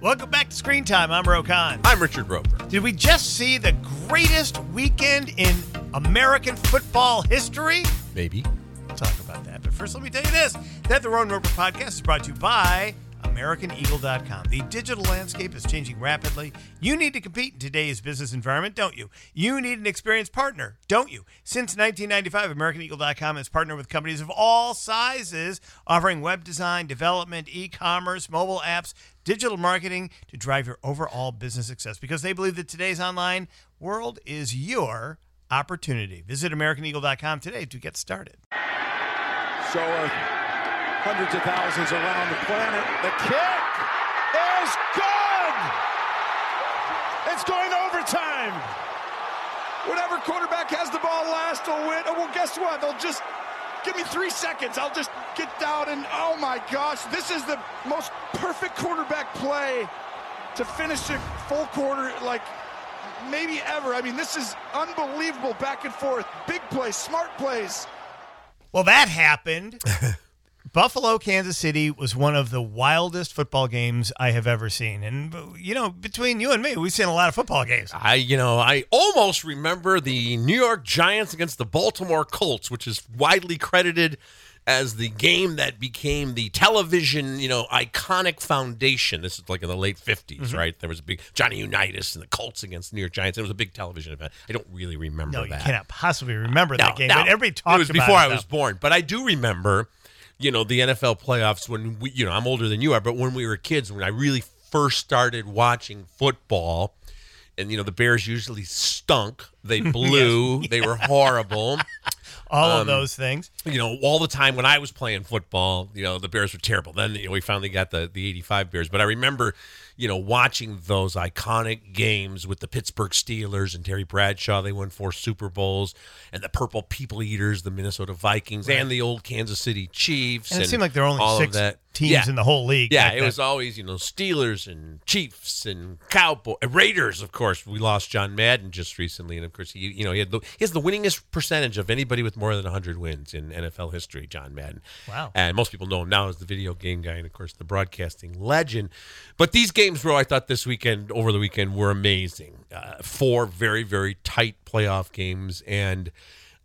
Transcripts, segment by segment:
Welcome back to Screen Time. I'm Roe Conn. I'm Richard Roeper. Did we just see the greatest weekend in American football history? Maybe. We'll talk about that. But first, let me tell you this that the Roan Roeper podcast is brought to you by AmericanEagle.com. The digital landscape is changing rapidly. You need to compete in today's business environment, don't you? You need an experienced partner, don't you? Since 1995, AmericanEagle.com has partnered with companies of all sizes, offering web design, development, e commerce, mobile apps, digital marketing to drive your overall business success because they believe that today's online world is your opportunity. Visit AmericanEagle.com today to get started. So are hundreds of thousands around the planet. The kick is good. It's going overtime. Whatever quarterback has the ball last will win. Oh, well, guess what? They'll just give me three seconds. I'll just get down and oh my gosh, this is the most perfect quarterback play to finish a full quarter like maybe ever. I mean, this is unbelievable back and forth. Big plays, smart plays. Well, that happened. Buffalo, Kansas City was one of the wildest football games I have ever seen. And, you know, between you and me, we've seen a lot of football games. I, you know, I almost remember the New York Giants against the Baltimore Colts, which is widely credited as the game that became the television, you know, iconic foundation. This is like in the late 50s, Mm-hmm. right? There was a big Johnny Unitas and the Colts against the New York Giants. It was a big television event. I don't really remember No, you cannot possibly remember No, that game. no. But everybody talked about It was before it, I was born, but I do remember, you know, the NFL playoffs when we, you know, I'm older than you are, but when we were kids, when I really first started watching football, and you know, the Bears usually stunk. They blew. They were horrible. All Um, of those things. You know, all the time when I was playing football, you know, the Bears were terrible. Then you know, we finally got the the '85 Bears, but I remember, you know, watching those iconic games with the Pittsburgh Steelers and Terry Bradshaw. They won four Super Bowls, and the Purple People Eaters, the Minnesota Vikings, and the old Kansas City Chiefs. And it seemed like there were only six that. Teams Yeah. in the whole league. Yeah, it then. was always you know Steelers and Chiefs and Cowboy Raiders. Of course, we lost John Madden just recently, and of course he you know he had the, he has the winningest percentage of anybody with more than 100 wins in NFL history. John Madden. Wow. And most people know him now as the video game guy, and of course the broadcasting legend. But these games, bro, I thought this weekend over the weekend were amazing. Uh, four very very tight playoff games, and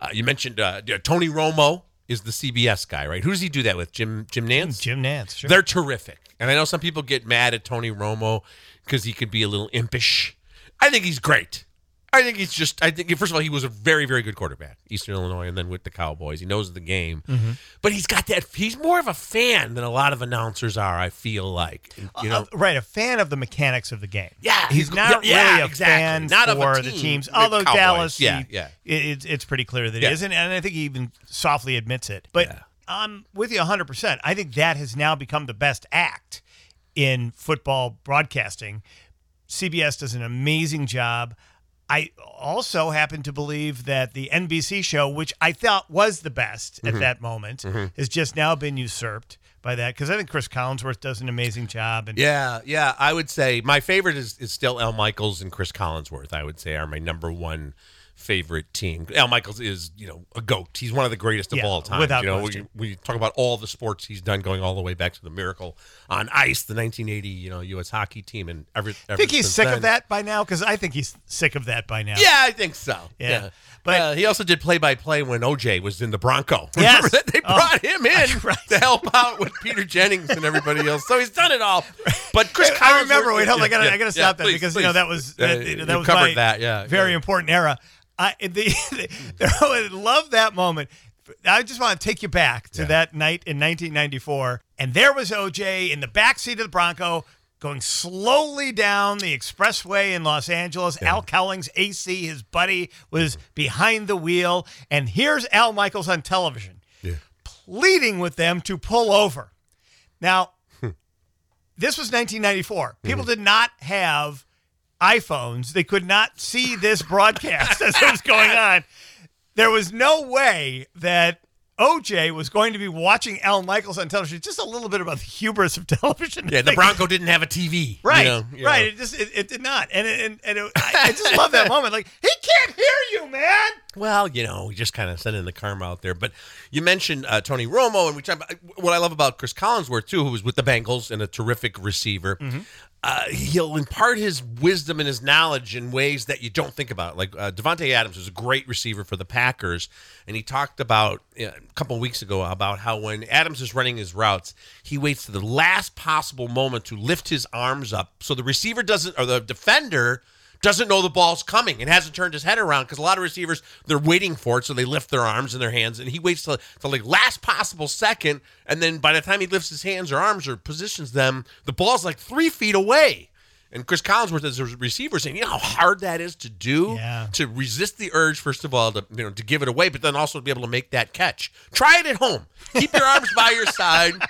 uh, you mentioned uh, Tony Romo is the CBS guy, right? Who does he do that with? Jim Jim Nantz. Mm, Jim Nantz. Sure. They're terrific. And I know some people get mad at Tony Romo because he could be a little impish. I think he's great. I think he's just, I think, first of all, he was a very, very good quarterback, Eastern Illinois, and then with the Cowboys. He knows the game. Mm-hmm. But he's got that, he's more of a fan than a lot of announcers are, I feel like. You know? Uh, right, a fan of the mechanics of the game. Yeah, he's not yeah, really a exactly. fan Not for the teams. Although Cowboys. Dallas, Yeah, he- yeah. it- it's it's pretty clear that Yeah. he isn't, and I think he even softly admits it. But Yeah. I'm with you 100. percent I think that has now become the best act in football broadcasting. CBS does an amazing job. I also happen to believe that the NBC show, which I thought was the best Mm-hmm. at that moment, has just now been usurped by that because I think Chris Collinsworth does an amazing job. And Yeah, yeah. I would say my favorite is, is still Al Michaels and Chris Collinsworth. I would say are my number one favorite team. Al Michaels is you know a goat. He's one of the greatest of Yeah, all time. without you know, question. we, we talk about all the sports he's done, going all the way back to the Miracle on Ice, the 1980 you know U.S. hockey team, and every. I think he's sick of that by now because I think he's sick of that by now. Yeah, I think so. Yeah. Yeah, But- but he also did play by play when OJ was in the Bronco. Yes. Remember that? They Oh, brought him in right. to help out with Peter Jennings and everybody else. So he's done it all. But Chris, I remember. Wait, hold on. I gotta, Yeah, I gotta yeah, stop that please, because you know that was Uh, that, you know, that was covered that. Yeah, very important era. I the, I love that moment. I just want to take you back to Yeah. that night in 1994, and there was OJ in the back seat of the Bronco. Going slowly down the expressway in Los Angeles. Al Cowlings, AC, his buddy, was behind the wheel. And here's Al Michaels on television Yeah. pleading with them to pull over. Now, hmm. this was 1994. People mm-hmm. did not have iPhones. They could not see this broadcast as it was going on. There was no way that OJ was going to be watching Al Michaels on television. Just a little bit about the hubris of television. Yeah, the Bronco didn't have a TV. Right, you know, you right. know. It just it, it did not, and and, and it, I, I just love that moment. Like he can't hear you, man. Well, you know, we just kind of sending the karma out there. But you mentioned uh, Tony Romo, and we talk about what I love about Chris Collinsworth too, who was with the Bengals and a terrific receiver. Uh, he'll impart his wisdom and his knowledge in ways that you don't think about. Like uh, Davante Adams was a great receiver for the Packers, and he talked about uh, a couple of weeks ago about how when Adams is running his routes, he waits to the last possible moment to lift his arms up so the receiver doesn't or the defender doesn't know the ball's coming and hasn't turned his head around because a lot of receivers they're waiting for it, so they lift their arms and their hands, and he waits till the like last possible second, and then by the time he lifts his hands or arms or positions them, the ball's like three feet away. And Chris Collinsworth as a receiver saying, you know how hard that is to do Yeah. to resist the urge, first of all, to you know to give it away, but then also to be able to make that catch. Try it at home. Keep your arms by your side.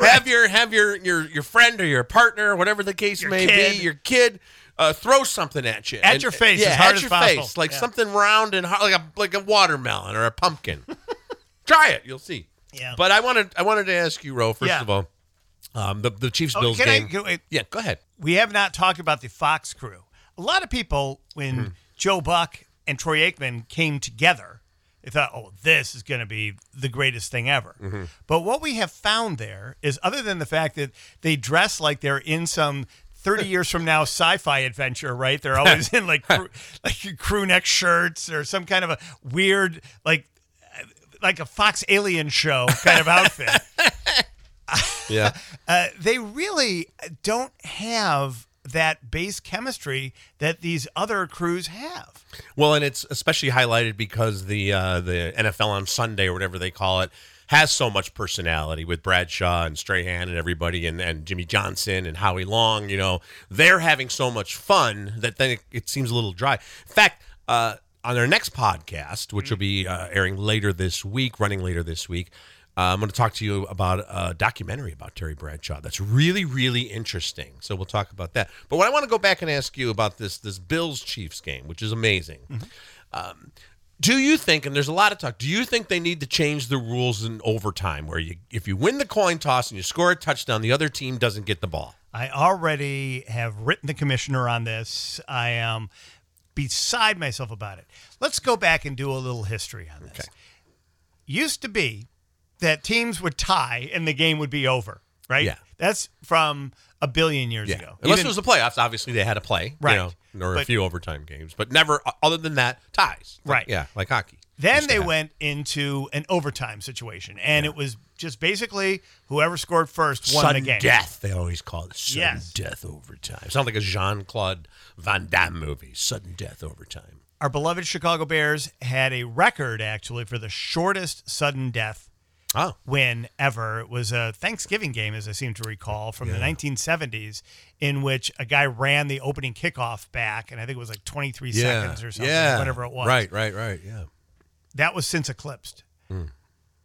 Have your have your your your friend or your partner, whatever the case Your may kid. be, your kid, uh, throw something at you At your face, Yeah, as hard at as your possible. face, like Yeah. something round and hard, like a like a watermelon or a pumpkin. Try it, you'll see. Yeah. But I wanted I wanted to ask you, Roe. First Yeah. of all, um, the the Chiefs Oh, Bills I- game. can I- yeah, go ahead. we have not talked about the Fox crew. A lot of people, when Hmm. Joe Buck and Troy Aikman came together, they thought, oh, this is going to be the greatest thing ever. Mm-hmm. But what we have found there is, other than the fact that they dress like they're in some 30 years from now sci-fi adventure, right? They're always in like crew, like crew neck shirts or some kind of a weird like like a Fox alien show kind of outfit. Yeah. uh, they really don't have that base chemistry that these other crews have. Well, and it's especially highlighted because the uh, the NFL on Sunday or whatever they call it has so much personality with Bradshaw and Strahan and everybody and, and Jimmy Johnson and Howie Long. You know, they're having so much fun that then it, it seems a little dry. In fact, uh, on our next podcast, which will be uh, airing later this week, running later this week. Uh, I'm going to talk to you about a documentary about Terry Bradshaw. That's really, really interesting. So we'll talk about that. But what I want to go back and ask you about this this Bills Chiefs game, which is amazing. Um, do you think, and there's a lot of talk, do you think they need to change the rules in overtime where you if you win the coin toss and you score a touchdown, the other team doesn't get the ball? I already have written the commissioner on this. I am beside myself about it. Let's go back and do a little history on this. Okay. Used to be that teams would tie and the game would be over, right? Yeah. That's from a billion years ago. Unless Even- it was the playoffs, obviously they had to play. Right. You know, or a few overtime games. But never uh, other than that, ties. Like- Right. yeah, like hockey. Then they went into an overtime situation, and it was just basically whoever scored first won sudden the game. death. They always call it sudden Yes. death overtime. Sounds like a Jean Claude Van Damme movie. Sudden death overtime. Our beloved Chicago Bears had a record actually for the shortest sudden death Oh, win ever. It was a Thanksgiving game, as I seem to recall, from the 1970s, in which a guy ran the opening kickoff back, and I think it was like 23 seconds or something, yeah, whatever it was. Right, right, right. Yeah. That was since eclipsed. Hmm.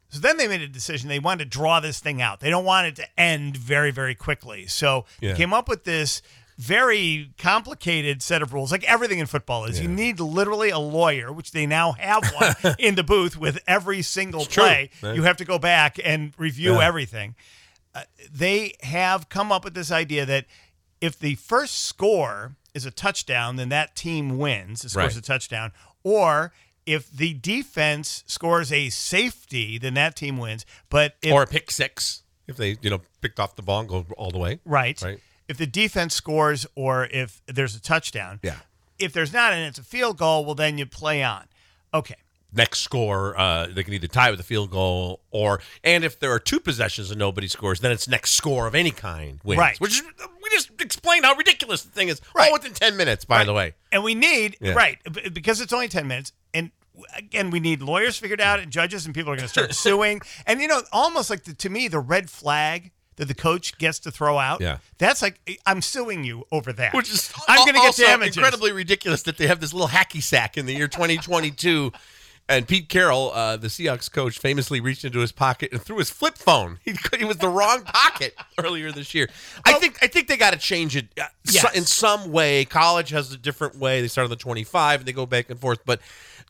So then they made a decision. They wanted to draw this thing out. They don't want it to end very, very quickly. So Yeah. they came up with this very complicated set of rules, like everything in football is. You need literally a lawyer, which they now have one in the booth with every single It's true, play. right? You have to go back and review Yeah. everything. Uh, they have come up with this idea that if the first score is a touchdown, then that team wins. It scores Right. a touchdown. Or if the defense scores a safety, then that team wins. But if, or a pick six if they you know picked off the ball and go all the way. right, Right. If the defense scores or if there's a touchdown. Yeah. If there's not and it's a field goal, well then you play on. Okay. Next score, uh, they can either tie with a field goal or, and if there are two possessions and nobody scores, then it's next score of any kind wins. Right. Which is, we just explained how ridiculous the thing is. Right. All within ten minutes, by the way. And we need Yeah. right because it's only ten minutes. And again, we need lawyers figured out and judges, and people are going to start suing. And you know, almost like the, to me, the red flag that the coach gets to throw out. Yeah. that's like I'm suing you over that. Which is I'm going to get damages. incredibly ridiculous that they have this little hacky sack in the year 2022. And Pete Carroll, uh, the Seahawks coach, famously reached into his pocket and threw his flip phone. He, he was the wrong pocket earlier this year. I think I think they got to change it uh, so- in some way. College has a different way. They start on the 25 and they go back and forth. But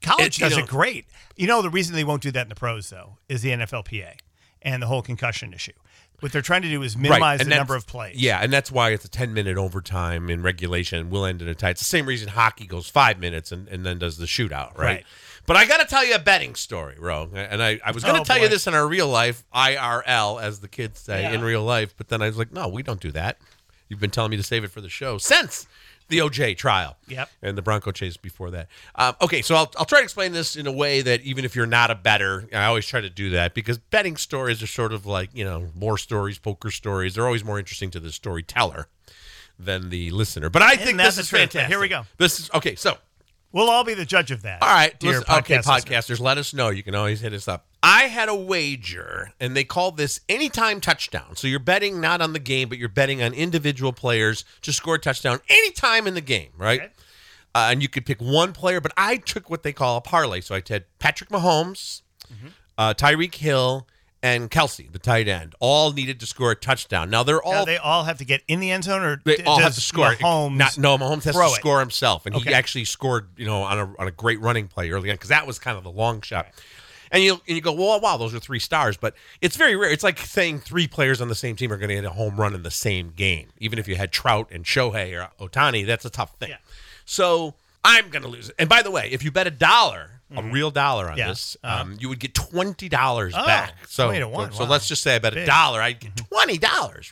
College it- does know- it great. You know, the reason they won't do that in the pros, though, is the NFLPA and the whole concussion issue. What they're trying to do is minimize and the number of plays. Yeah, and that's why it's a 10 minute overtime in regulation will end in a tie. It's the same reason hockey goes five minutes and, and then does the shootout, right? Right. But I got to tell you a betting story, Roe. And I, I was going to Oh, tell you this in our real life, IRL, as the kids say Yeah. in real life. But then I was like, no, we don't do that. You've been telling me to save it for the show since the OJ trial. Yep. And the Bronco chase before that. Um, okay, so I'll, I'll try to explain this in a way that even if you're not a better, I always try to do that because betting stories are sort of like, you know, more stories, poker stories. They're always more interesting to the storyteller than the listener. But I think that's this is fantastic. Here we go. This is okay. So, We'll all be the judge of that. all right, dear okay, podcast listener. podcasters, let us know. You can always hit us up. I had a wager, and they call this anytime touchdown. So you're betting not on the game, but you're betting on individual players to score a touchdown anytime in the game, right? Okay. Uh, and you could pick one player, but I took what they call a parlay. So I had Patrick Mahomes, Mm-hmm. uh, Tyreek Hill, and Kelce, the tight end, all needed to score a touchdown. Now they're all Now, they all have to get in the end zone, or they all have to score. Mahomes Not, no, Mahomes has to it? score himself, and he actually scored, you know, on a on a great running play early on because that was kind of the long shot. And you and you go, well, wow, those are three stars, but it's very rare. It's like saying three players on the same team are going to hit a home run in the same game. Even if you had Trout and Shohei or Ohtani, that's a tough thing. Yeah. So I'm going to lose it. And by the way, if you bet a dollar, a real dollar on Mm-hmm. Yeah. this, Uh-huh. um, you would get twenty dollars Oh, back. So, 20 to one. so Wow. let's just say I bet a Mm-hmm. dollar, I'd get twenty dollars.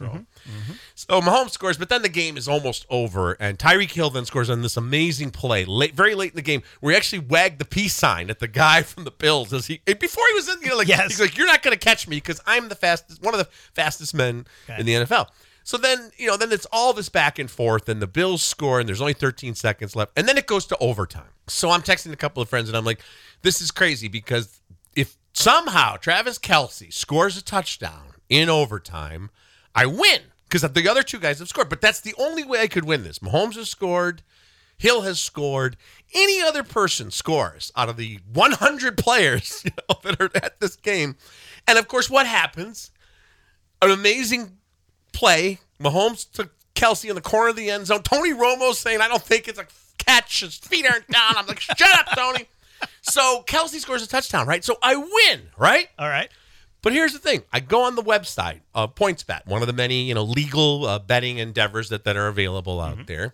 So Mahomes scores, but then the game is almost over, and Tyreek Hill then scores on this amazing play, late, very late in the game, where he actually wagged the peace sign at the guy from the Bills as he before he was in, you know, like Yes. he's like, "You're not going to catch me because I'm the fastest, one of the fastest men Okay. in the NFL." So then, you know, then it's all this back and forth, and the Bills score, and there's only 13 seconds left, and then it goes to overtime. So I'm texting a couple of friends, and I'm like, "This is crazy because if somehow Travis Kelce scores a touchdown in overtime, I win because the other two guys have scored. But that's the only way I could win this. Mahomes has scored, Hill has scored. Any other person scores out of the 100 players you know, that are at this game. And of course, what happens? An amazing play. Mahomes took Kelce in the corner of the end zone. Tony Romo saying, I don't think it's a catch. His feet aren't down. I'm like, shut up, Tony. So Kelce scores a touchdown, right? So I win, right? All right. But here's the thing: I go on the website, uh, PointsBet, one of the many you know legal uh, betting endeavors that that are available out there,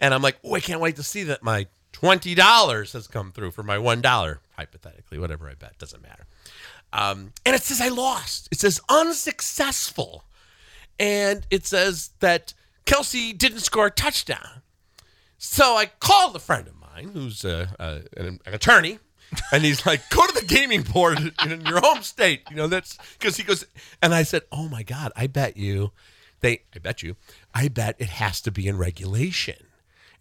and I'm like, oh, I can't wait to see that my twenty dollars has come through for my one dollar, hypothetically, whatever I bet doesn't matter. Um, and it says I lost. It says unsuccessful, and it says that Kelce didn't score a touchdown. So I called a friend of mine who's uh, uh, an, an attorney, and he's like, "Go to the gaming board in your home state." You know, that's because he goes. And I said, "Oh my God, I bet you, they, I bet you, I bet it has to be in regulation."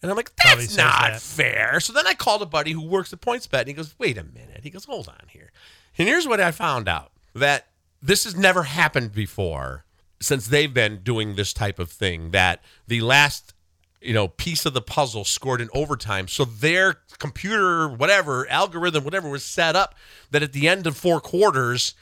And I'm like, "That's not that. fair." So then I called a buddy who works at PointsBet, and he goes, "Wait a minute." He goes, "Hold on here." And here's what I found out: that this has never happened before since they've been doing this type of thing. That the last you know piece of the puzzle scored in overtime so their computer whatever algorithm whatever was set up that at the end of four quarters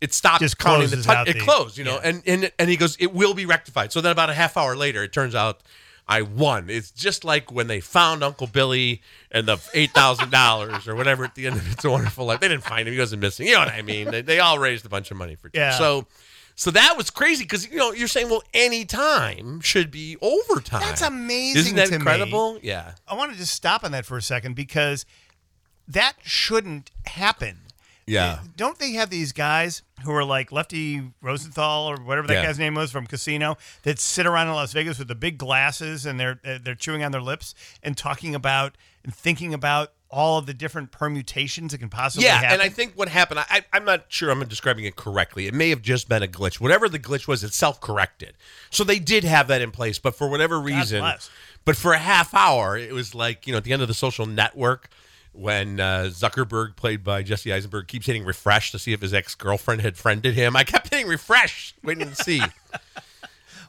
it stopped Just counting the closes tou- out it the- closed you know yeah. and, and and he goes it will be rectified so then about a half hour later it turns out I won. It's just like when they found Uncle Billy and the eight thousand dollars or whatever at the end of It's a Wonderful Life. They didn't find him; he wasn't missing. You know what I mean? They, they all raised a bunch of money for. Yeah. So, so that was crazy because you know you're saying, well, any time should be overtime. That's amazing Isn't that to me. incredible? Yeah. I want to just stop on that for a second because that shouldn't happen. Yeah. Don't they have these guys who are like Lefty Rosenthal or whatever that Yeah. guy's name was from Casino that sit around in Las Vegas with the big glasses and they're uh, they're chewing on their lips and talking about and thinking about all of the different permutations that can possibly Yeah, happen. and I think what happened, I, I'm not sure I'm describing it correctly. It may have just been a glitch. Whatever the glitch was, it self corrected. So they did have that in place, but for whatever reason, but for a half hour, it was like, you know, at the end of the social network, when uh, Zuckerberg, played by Jesse Eisenberg, keeps hitting refresh to see if his ex girlfriend had friended him. I kept hitting refresh, waiting to see.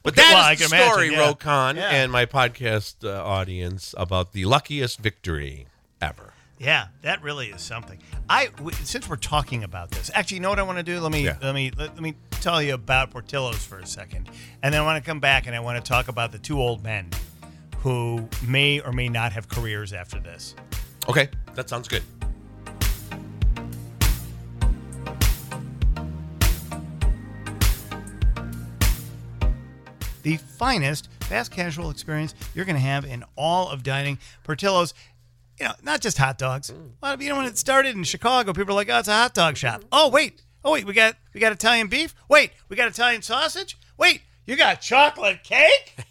But Okay, that well, the imagine, story, yeah. Roe Conn, Yeah. and my podcast uh, audience about the luckiest victory ever. Yeah, that really is something. I w- since we're talking about this, actually, you know what I want to do? Let me Yeah. let me let, let me tell you about Portillo's for a second, and then I want to come back and I want to talk about the two old men who may or may not have careers after this. Okay, that sounds good. the finest fast casual experience you're going to have in all of dining. Portillo's, you know, not just hot dogs. A lot of you know when it started in Chicago, people are like, "Oh, it's a hot dog shop." Oh, wait. Oh, wait, we got we got Italian beef. Wait, we got Italian sausage. Wait, you got chocolate cake?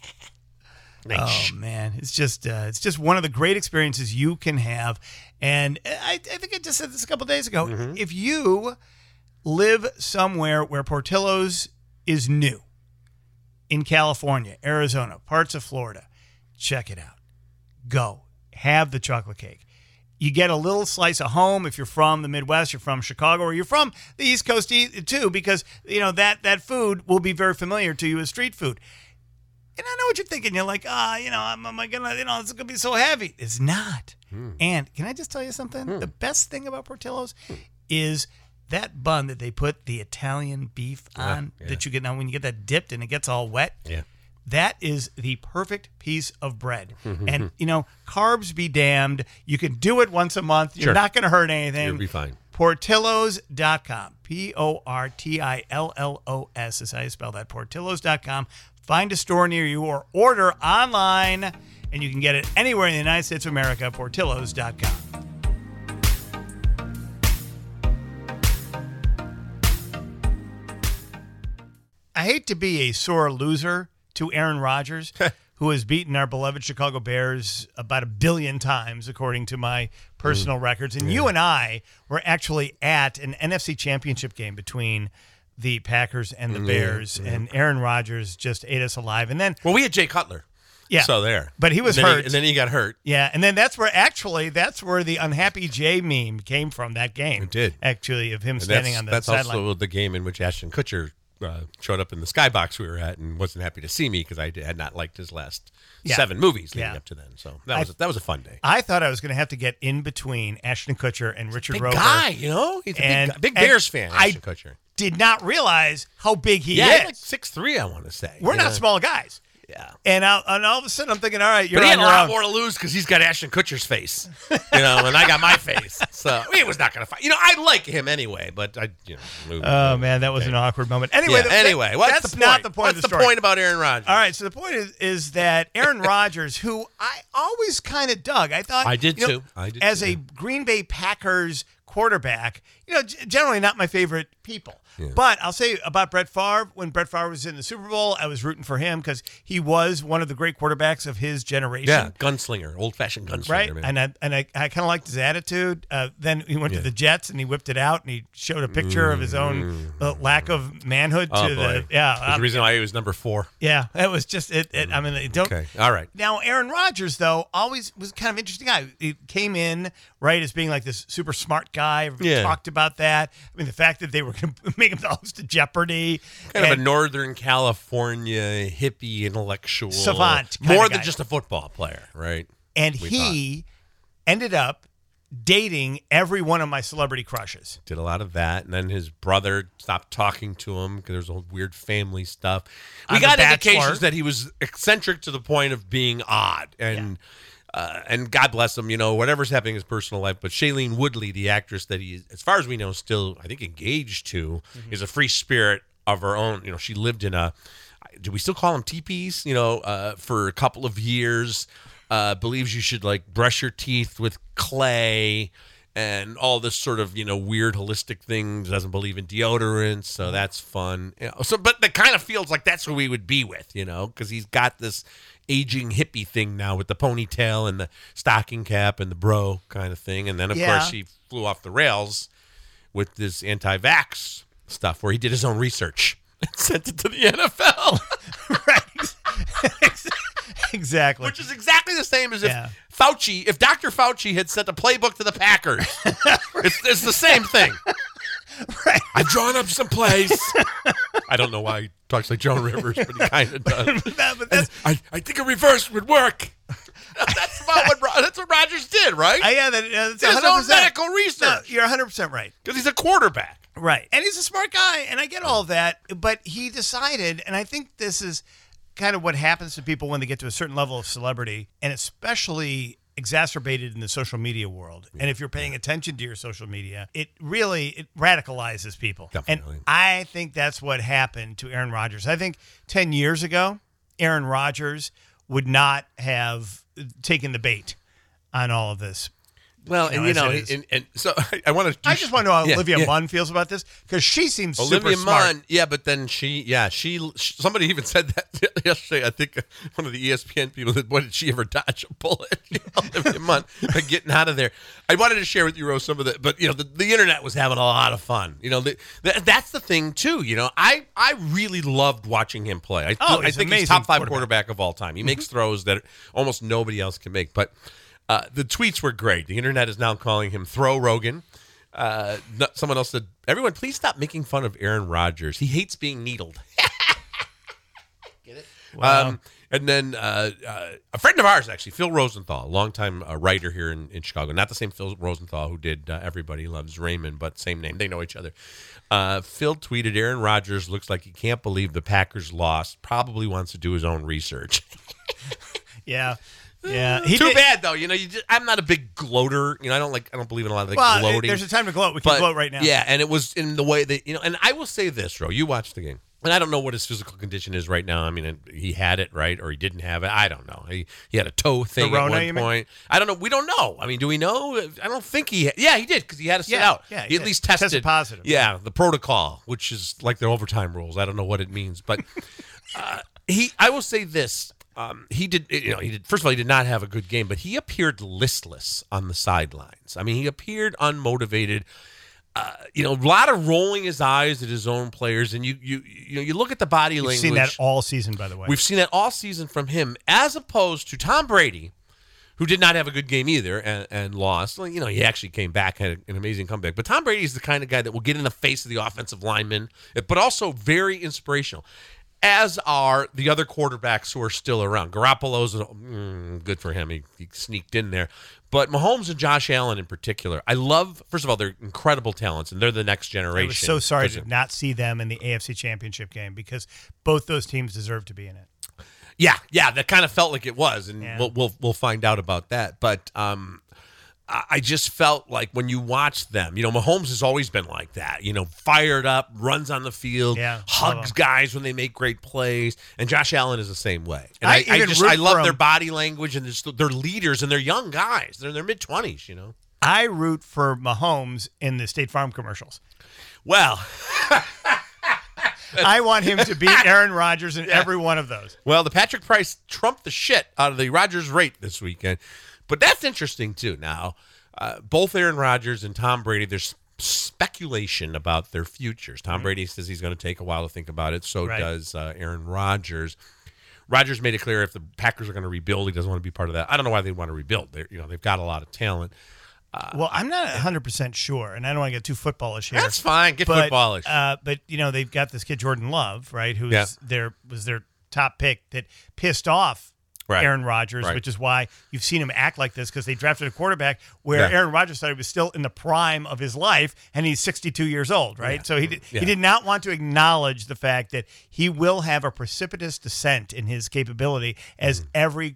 Oh man, it's just uh, it's just one of the great experiences you can have, and I, I think I just said this a couple days ago. If you live somewhere where Portillo's is new, in California, Arizona, parts of Florida, check it out. Go have the chocolate cake. You get a little slice of home if you're from the Midwest, you're from Chicago, or you're from the East Coast too, because you know that that food will be very familiar to you as street food. And I know what you're thinking. You're like, ah, you know, am, am I gonna, you know, it's gonna be so heavy. It's not. And can I just tell you something? The best thing about Portillo's is that bun that they put the Italian beef on yeah. that you get now when you get that dipped and it gets all wet. Yeah. That is the perfect piece of bread. Mm-hmm, and mm-hmm. you know, carbs be damned. You can do it once a month. You're Sure. not going to hurt anything. You'll be fine. Portillos.com. P O R T I L L O S is how you spell that. Portillos.com. Find a store near you or order online, and you can get it anywhere in the United States of America. Portillos.com. I hate to be a sore loser to Aaron Rodgers, who has beaten our beloved Chicago Bears about a billion times, according to my personal mm. records. And you and I were actually at an NFC championship game between the Packers and the Bears, and Aaron Rodgers just ate us alive. And then, Well, we had Jay Cutler. Yeah. So there. But he was and hurt. and then he got hurt. yeah, and then that's where actually that's where the unhappy Jay meme came from. That game, It did. actually of him And standing that's on the that's sideline. also the game in which Ashton Kutcher uh, showed up in the skybox we were at and wasn't happy to see me because I had not liked his last Yeah. seven movies leading Yeah. up to then. So that was that was a fun day. I thought I was going to have to get in between Ashton Kutcher and Richard Big guy, you know, he's a And- big, big Bears fan. I- Ashton Kutcher. Did not realize how big he Yeah, is. like six three. I want to say We're not small guys. Yeah. And, I, and all of a sudden, I'm thinking, all right, you're But he had a lot own. more to lose because he's got Ashton Kutcher's face, you know, and I got my face. So he was not going to fight. You know, I like him anyway, but I, you know. Oh man, that was an awkward moment. Anyway, Yeah, anyway, what's that's the point? not the point What's of the the story. point about Aaron Rodgers? All right, so the point is, is that Aaron Rodgers, who I always kind of dug, I thought I did you know, too. I did as too, a. Green Bay Packers quarterback, you know, generally not my favorite people. But I'll say about Brett Favre, when Brett Favre was in the Super Bowl, I was rooting for him because he was one of the great quarterbacks of his generation. Yeah, gunslinger, old fashioned gunslinger. Right, man. and I and I, I kind of liked his attitude. Uh, then he went to the Jets and he whipped it out and he showed a picture of his own uh, lack of manhood oh to boy, the yeah There's um, reason why he was number four. yeah. It was just it. it I mean, it don't. Okay, all right. Now, Aaron Rodgers, though, always was kind of interesting guy. He came in right as being like this super smart guy. Everybody Yeah. talked about that. I mean, the fact that they were going to make him the host of Jeopardy, Kind of a Northern California hippie intellectual Savant more guy. than just a football player, right? and we he ended up dating every one of my celebrity crushes. Did a lot of that, and then his brother stopped talking to him because there's all weird family stuff. We The got indications that he was eccentric to the point of being odd, and uh, and God bless him, you know, whatever's happening in his personal life. But Shailene Woodley, the actress that he, as far as we know, still I think engaged to, Mm-hmm. is a free spirit of her own. You know, she lived in a. Do we still call them teepees? You know, uh, for a couple of years, uh, believes you should like brush your teeth with clay and all this sort of you know weird holistic things. Doesn't believe in deodorant, so that's fun. You know, so, but that kind of feels like that's who we would be with, you know, because he's got this aging hippie thing now with the ponytail and the stocking cap and the bro kind of thing, and then of Yeah. course he flew off the rails with this anti-vax stuff where he did his own research and sent it to the NFL. right. exactly. Which is exactly the same as if Yeah. Fauci, if Dr. Fauci had sent a playbook to the Packers. it's, it's the same thing. right. I've drawn up some plays. I don't know why he talks like Joan Rivers, but he kind of does. That- but that's, I, I think a reverse would work. that's about what that's what Rodgers did, right? I, yeah, that, uh, that's His 100%. own medical No, research you're 100% right. because he's a quarterback. Right. And he's a smart guy, and I get all that, but he decided, and I think this is kind of what happens to people when they get to a certain level of celebrity, and especially exacerbated in the social media world. And if you're paying attention to your social media, it really it radicalizes people. Definitely. And I think that's what happened to Aaron Rodgers. I think 10 years ago, Aaron Rodgers would not have taken the bait on all of this. Well, You and know, you know, and, and so I, I want to. I just want to know how yeah, Olivia yeah. Munn feels about this because she seems Olivia super smart. Munn, yeah, but then she, yeah, she, somebody even said that yesterday. I think uh, one of the ESPN people said, "Boy, did she ever dodge a bullet?" You know, Munn uh, getting out of there. I wanted to share with you, Rose, some of the, but you know, the, the internet was having a lot of fun. You know, the, the, that's the thing too. You know, I, I really loved watching him play. I, Oh, I think he's top five quarterback. quarterback of all time. He makes throws that almost nobody else can make, but. Uh, the tweets were great. The internet is now calling him Throw Rogan. Uh, no- someone else said, "Everyone, please stop making fun of Aaron Rodgers. He hates being needled." Get it? Um, and then uh, uh, a friend of ours, actually, Phil Rosenthal, a longtime uh, writer here in, in Chicago, not the same Phil Rosenthal who did uh, Everybody Loves Raymond, but same name. They know each other. Uh, Phil tweeted, "Aaron Rodgers looks like he can't believe the Packers lost. Probably wants to do his own research." Yeah, yeah. He Too did- bad though. You know, you just, I'm not a big gloater. You know, I don't like. I don't believe in a lot of like Well, gloating. there's a time to gloat. We can but gloat right now. Yeah, and it was in the way that you know. And I will say this, Roe. You watched the game, and I don't know what his physical condition is right now. I mean, he had it right, or he didn't have it. I don't know. He he had a toe thing at one mean? point. I don't know. We don't know. I mean, do we know? I don't think he. Yeah, he did because he had to sit Yeah, out. yeah, he he at did. least Tested tested positive. Yeah, the protocol, which is like the overtime rules. I don't know what it means, but uh, he. I will say this. Um, he did, you know, he did. First of all, he did not have a good game, but he appeared listless on the sidelines. I mean, he appeared unmotivated. Uh, you know, a lot of rolling his eyes at his own players, and you, you, you know, you look at the body language. We've language. seen that all season, by the way. We've seen that all season from him, as opposed to Tom Brady, who did not have a good game either and, and lost. Well, you know, he actually came back, had an amazing comeback. But Tom Brady is the kind of guy that will get in the face of the offensive lineman, but also very inspirational. As are the other quarterbacks who are still around. Garoppolo's mm, good for him; he, he sneaked in there. But Mahomes and Josh Allen in particular, I love. First of all, they're incredible talents, and they're the next generation. I was so sorry to not see them in the AFC Championship game because both those teams deserve to be in it. Yeah, yeah, that kind of felt like it was, and Yeah. we'll, we'll we'll find out about that. But um, I just felt like when you watch them, you know, Mahomes has always been like that. You know, fired up, runs on the field, Yeah, hugs guys when they make great plays, and Josh Allen is the same way. And I I, I, just I love their body language and they're, they're leaders and they're young guys. They're in their mid twenties. You know. I root for Mahomes in the State Farm commercials. Well, I want him to beat Aaron Rodgers in every one of those. Well, the Patrick Price trumped the shit out of the Rodgers rate this weekend. But that's interesting, too. Now, uh, both Aaron Rodgers and Tom Brady, there's speculation about their futures. Tom Brady says he's going to take a while to think about it. So Right. does uh, Aaron Rodgers. Rodgers made it clear if the Packers are going to rebuild, he doesn't want to be part of that. I don't know why they want to rebuild. They're, you know, they've got a lot of talent. Well, I'm not 100% sure, and I don't want to get too footballish here. That's fine. Get but, footballish. Uh, but, you know, they've got this kid, Jordan Love, right, who's Yeah. their, was their top pick that pissed off Right. Aaron Rodgers, Right. which is why you've seen him act like this because they drafted a quarterback where Yeah. Aaron Rodgers thought he was still in the prime of his life, and he's 62 years old, right? So he did, Yeah. he did not want to acknowledge the fact that he will have a precipitous descent in his capability, as Mm-hmm. every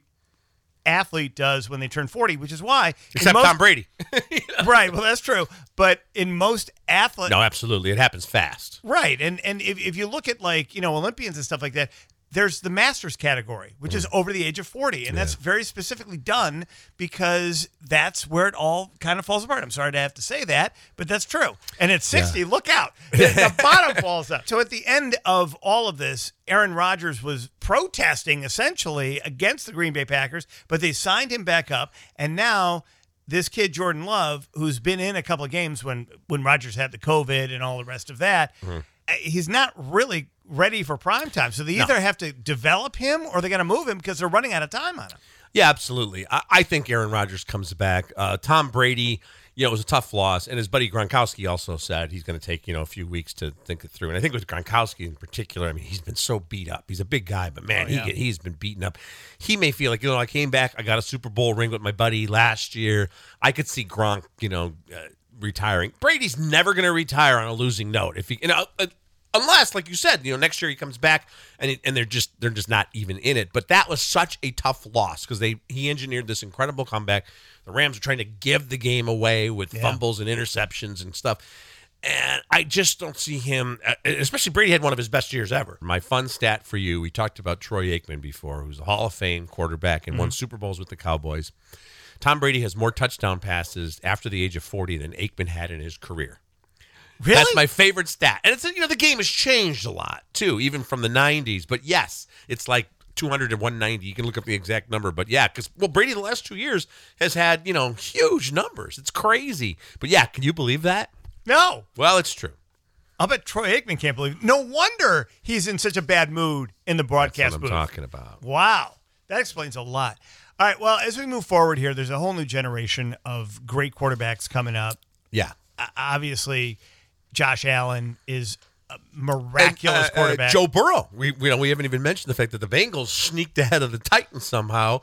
athlete does when they turn 40, which is why Except most- Tom Brady. right. Well, that's true. But in most athletes, no, absolutely. It happens fast. right, and and if, if you look at like you know Olympians and stuff like that. There's the masters category, which Mm. is over the age of 40. And that's very specifically done because that's where it all kind of falls apart. I'm sorry to have to say that, but that's true. And at 60, look out. The, the bottom falls out. So at the end of all of this, Aaron Rodgers was protesting essentially against the Green Bay Packers, but they signed him back up. And now this kid Jordan Love, who's been in a couple of games when when Rodgers had the COVID and all the rest of that, Mm-hmm. he's not really ready for prime time. So they either have to develop him or they're going to move him because they're running out of time on him. Yeah, absolutely. I, I think Aaron Rodgers comes back. Uh, Tom Brady, you know, it was a tough loss, and his buddy Gronkowski also said he's going to take you know a few weeks to think it through. And I think with Gronkowski in particular, I mean, he's been so beat up. He's a big guy, but man, Oh, yeah. he he's been beaten up. He may feel like you know, I came back, I got a Super Bowl ring with my buddy last year. I could see Gronk, you know. Uh, retiring brady's never going to retire on a losing note if he you know uh, unless like you said you know next year he comes back and and they're just they're just not even in it but that was such a tough loss because they he engineered this incredible comeback the rams are trying to give the game away with fumbles and interceptions and stuff And I just don't see him, uh, especially Brady had one of his best years ever. My fun stat for you we talked about Troy Aikman before, who's a Hall of Fame quarterback and won Super Bowls with the Cowboys. Tom Brady has more touchdown passes after the age of 40 than Aikman had in his career. Really? That's my favorite stat. And it's you know the game has changed a lot too, even from the 90s. But yes, it's like 200 to 190. You can look up the exact number, but yeah, because well Brady the last two years has had you know huge numbers. It's crazy. But yeah, can you believe that? no. Well, it's true. I'll bet Troy Aikman can't believe. No wonder he's in such a bad mood in the That's broadcast what I'm booth. talking about. Wow. That explains a lot. All right. Well, as we move forward here, there's a whole new generation of great quarterbacks coming up. Yeah. Uh, obviously, Josh Allen is a miraculous And, uh, uh, quarterback. Joe Burrow. We we, know, we haven't even mentioned the fact that the Bengals sneaked ahead of the Titans somehow.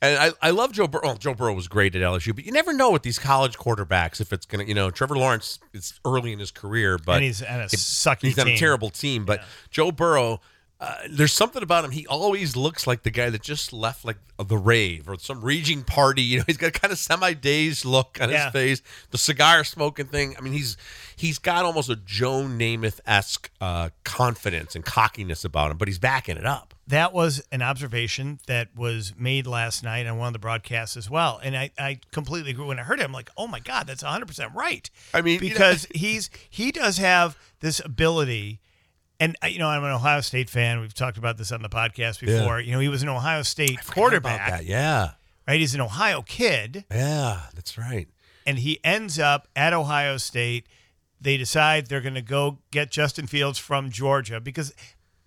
And I, I love Joe Burrow. Well, Joe Burrow was great at LSU, but you never know with these college quarterbacks if it's gonna. You know, Trevor Lawrence is early in his career, but and he's on a it- sucky he's on a terrible team. But Joe Burrow, uh, there's something about him. He always looks like the guy that just left like the rave or some raging party. You know, he's got kind of semi dazed look on Yeah. his face, the cigar smoking thing. I mean, he's he's got almost a Joe Namath esque uh, confidence and cockiness about him, but he's backing it up. That was an observation that was made last night on one of the broadcasts as well. And I, I completely agree. When I heard it, I'm like, oh my God, that's 100% right. I mean, you know- because he's he does have this ability. And, uh, you know, I'm an Ohio State fan. We've talked about this on the podcast before. You know, he was an Ohio State quarterback, about that. Yeah, right? He's an Ohio kid. yeah, that's right. and he ends up at Ohio State. They decide they're going to go get Justin Fields from Georgia because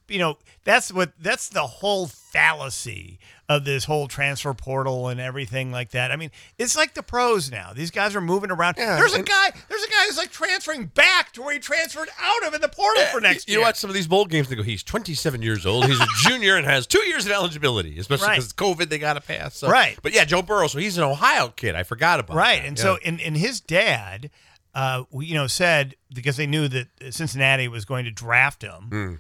you know that's what that's the whole fallacy of this whole transfer portal and everything like that. I mean, it's like the pros now. These guys are moving around. Yeah, there's a guy. There's a guy who's like transferring back to where he transferred out of in the portal for next you year. You watch some of these bowl games and go, he's 27 years old. He's a junior and has two years of eligibility, especially Right. because COVID, they got to pass. So. Right. But yeah, Joe Burrow, so he's an Ohio kid. I forgot about Right. that. And so, and, and his dad, uh, we- you know, said because they knew that Cincinnati was going to draft him Hmm.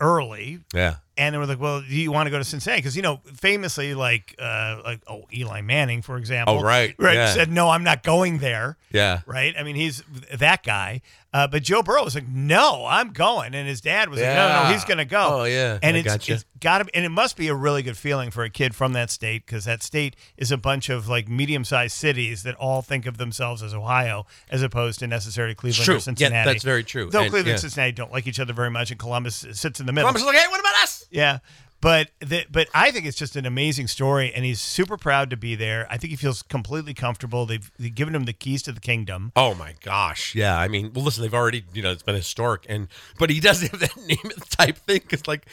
early, yeah. And they were like, "Well, do you want to go to Cincinnati?" Because you know, famously, like, uh, like oh, Eli Manning, for example, Oh, right. right, Yeah. said, "No, I'm not going there." Yeah. Right. I mean, he's that guy. Uh, but Joe Burrow was like, "No, I'm going," and his dad was like, "No, no, he's going to go." Oh, yeah. and I it's, gotcha. it's got to, and it must be a really good feeling for a kid from that state because that state is a bunch of like medium-sized cities that all think of themselves as Ohio as opposed to necessarily Cleveland or Yeah, Cincinnati. that's very true. Though And, Cleveland yeah. and Cincinnati don't like each other very much, and Columbus sits in the middle. Columbus is like, hey, what about us? Yeah. But the, but I think it's just an amazing story, and he's super proud to be there. I think he feels completely comfortable. They've, they've given him the keys to the kingdom. Oh my gosh, yeah. I mean, well, listen, they've already, you know, it's been historic, and but he does have that name type thing because, like,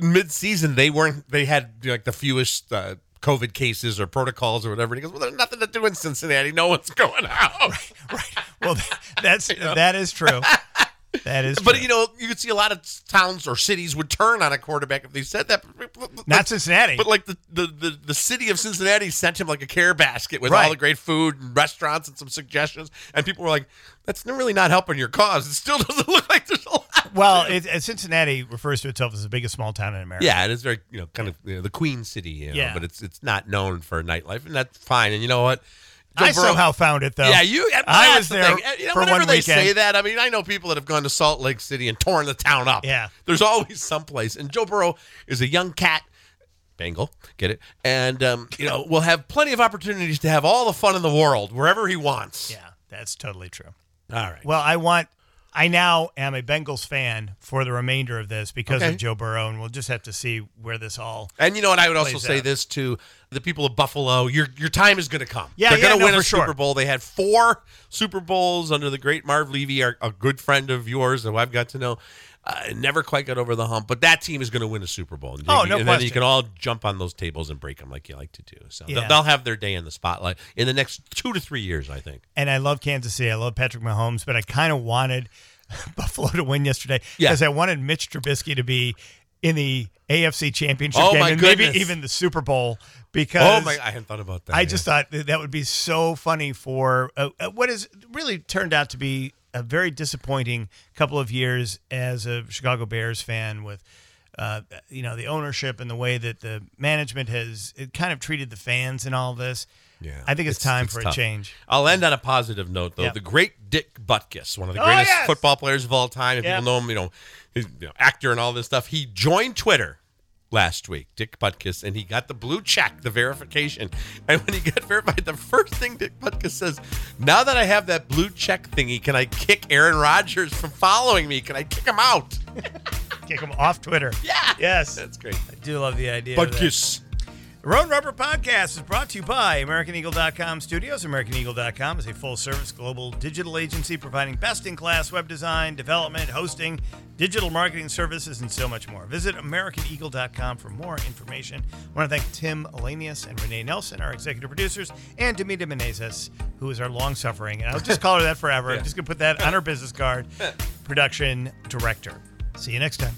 mid-season they weren't, they had like the fewest uh, COVID cases or protocols or whatever. And he goes, well, there's nothing to do in Cincinnati. No one's going out. Right. Well, that's that is true. That is, But you know, you could see a lot of towns or cities would turn on a quarterback if they said that. not Cincinnati. But like the, the, the, the city of Cincinnati sent him like a care basket with Right. all the great food and restaurants and some suggestions, and people were like, "That's really not helping your cause." It still doesn't look like there's a lot. well, it, uh, Cincinnati refers to itself as the biggest small town in America. Yeah, it is very you know kind of you know, the Queen City, you know, Yeah. but it's it's not known for nightlife, and that's fine. And you know what? I somehow found it though. Yeah, you. I was the there thing. You know, for whenever one they weekend. say that, I mean, I know people that have gone to Salt Lake City and torn the town up. Yeah. there's always someplace. And Joe Burrow is a young cat, Bengal, get it? And um, you know, will have plenty of opportunities to have all the fun in the world wherever he wants. Yeah, that's totally true. All right. Well, I want. I now am a Bengals fan for the remainder of this because Okay. of Joe Burrow, and we'll just have to see where this all. And you know what? I would also say out. this to the people of Buffalo: your your time is going to come. Yeah, they're yeah, going to no, win a sure. Super Bowl. They had four Super Bowls under the great Marv Levy, our, a good friend of yours, who I've got to know. Uh, never quite got over the hump, but that team is going to win a Super Bowl. And, Oh, you- no and then you can all jump on those tables and break them like you like to do. So they'll- Yeah. they'll have their day in the spotlight in the next two to three years, I think. and I love Kansas City. I love Patrick Mahomes, but I kind of wanted Buffalo to win yesterday Yeah. because I wanted Mitch Trubisky to be in the AFC Championship Oh, game and maybe even the Super Bowl because Oh my! I hadn't thought about that. I yeah. just thought that that would be so funny for uh, uh, what has really turned out to be a very disappointing couple of years as a Chicago Bears fan with uh, you know, the ownership and the way that the management has it kind of treated the fans and all this. Yeah, I think it's, time for tough. a change. I'll end on a positive note, though. Yep. The great Dick Butkus, one of the Oh, greatest yes! football players of all time. If Yep. people know him, you know, he's you know, actor and all this stuff. He joined Twitter last week, Dick Butkus, and he got the blue check, the verification. And when he got verified, the first thing Dick Butkus says, "Now that I have that blue check thingy, can I kick Aaron Rodgers from following me? Can I kick him out?" Kick him off Twitter. Yeah, Yes. that's great. I do love the idea. Butkus. The Roe and Roeper Podcast is brought to you by AmericanEagle.com Studios. AmericanEagle.com is a full service global digital agency providing best in class web design, development, hosting, digital marketing services, and so much more. Visit AmericanEagle.com for more information. I want to thank Tim Elanius and Renee Nelson, our executive producers, and Demita Menezes, who is our long suffering, and I'll just call her that forever. I'm just going to put that on her business card, production director. See you next time.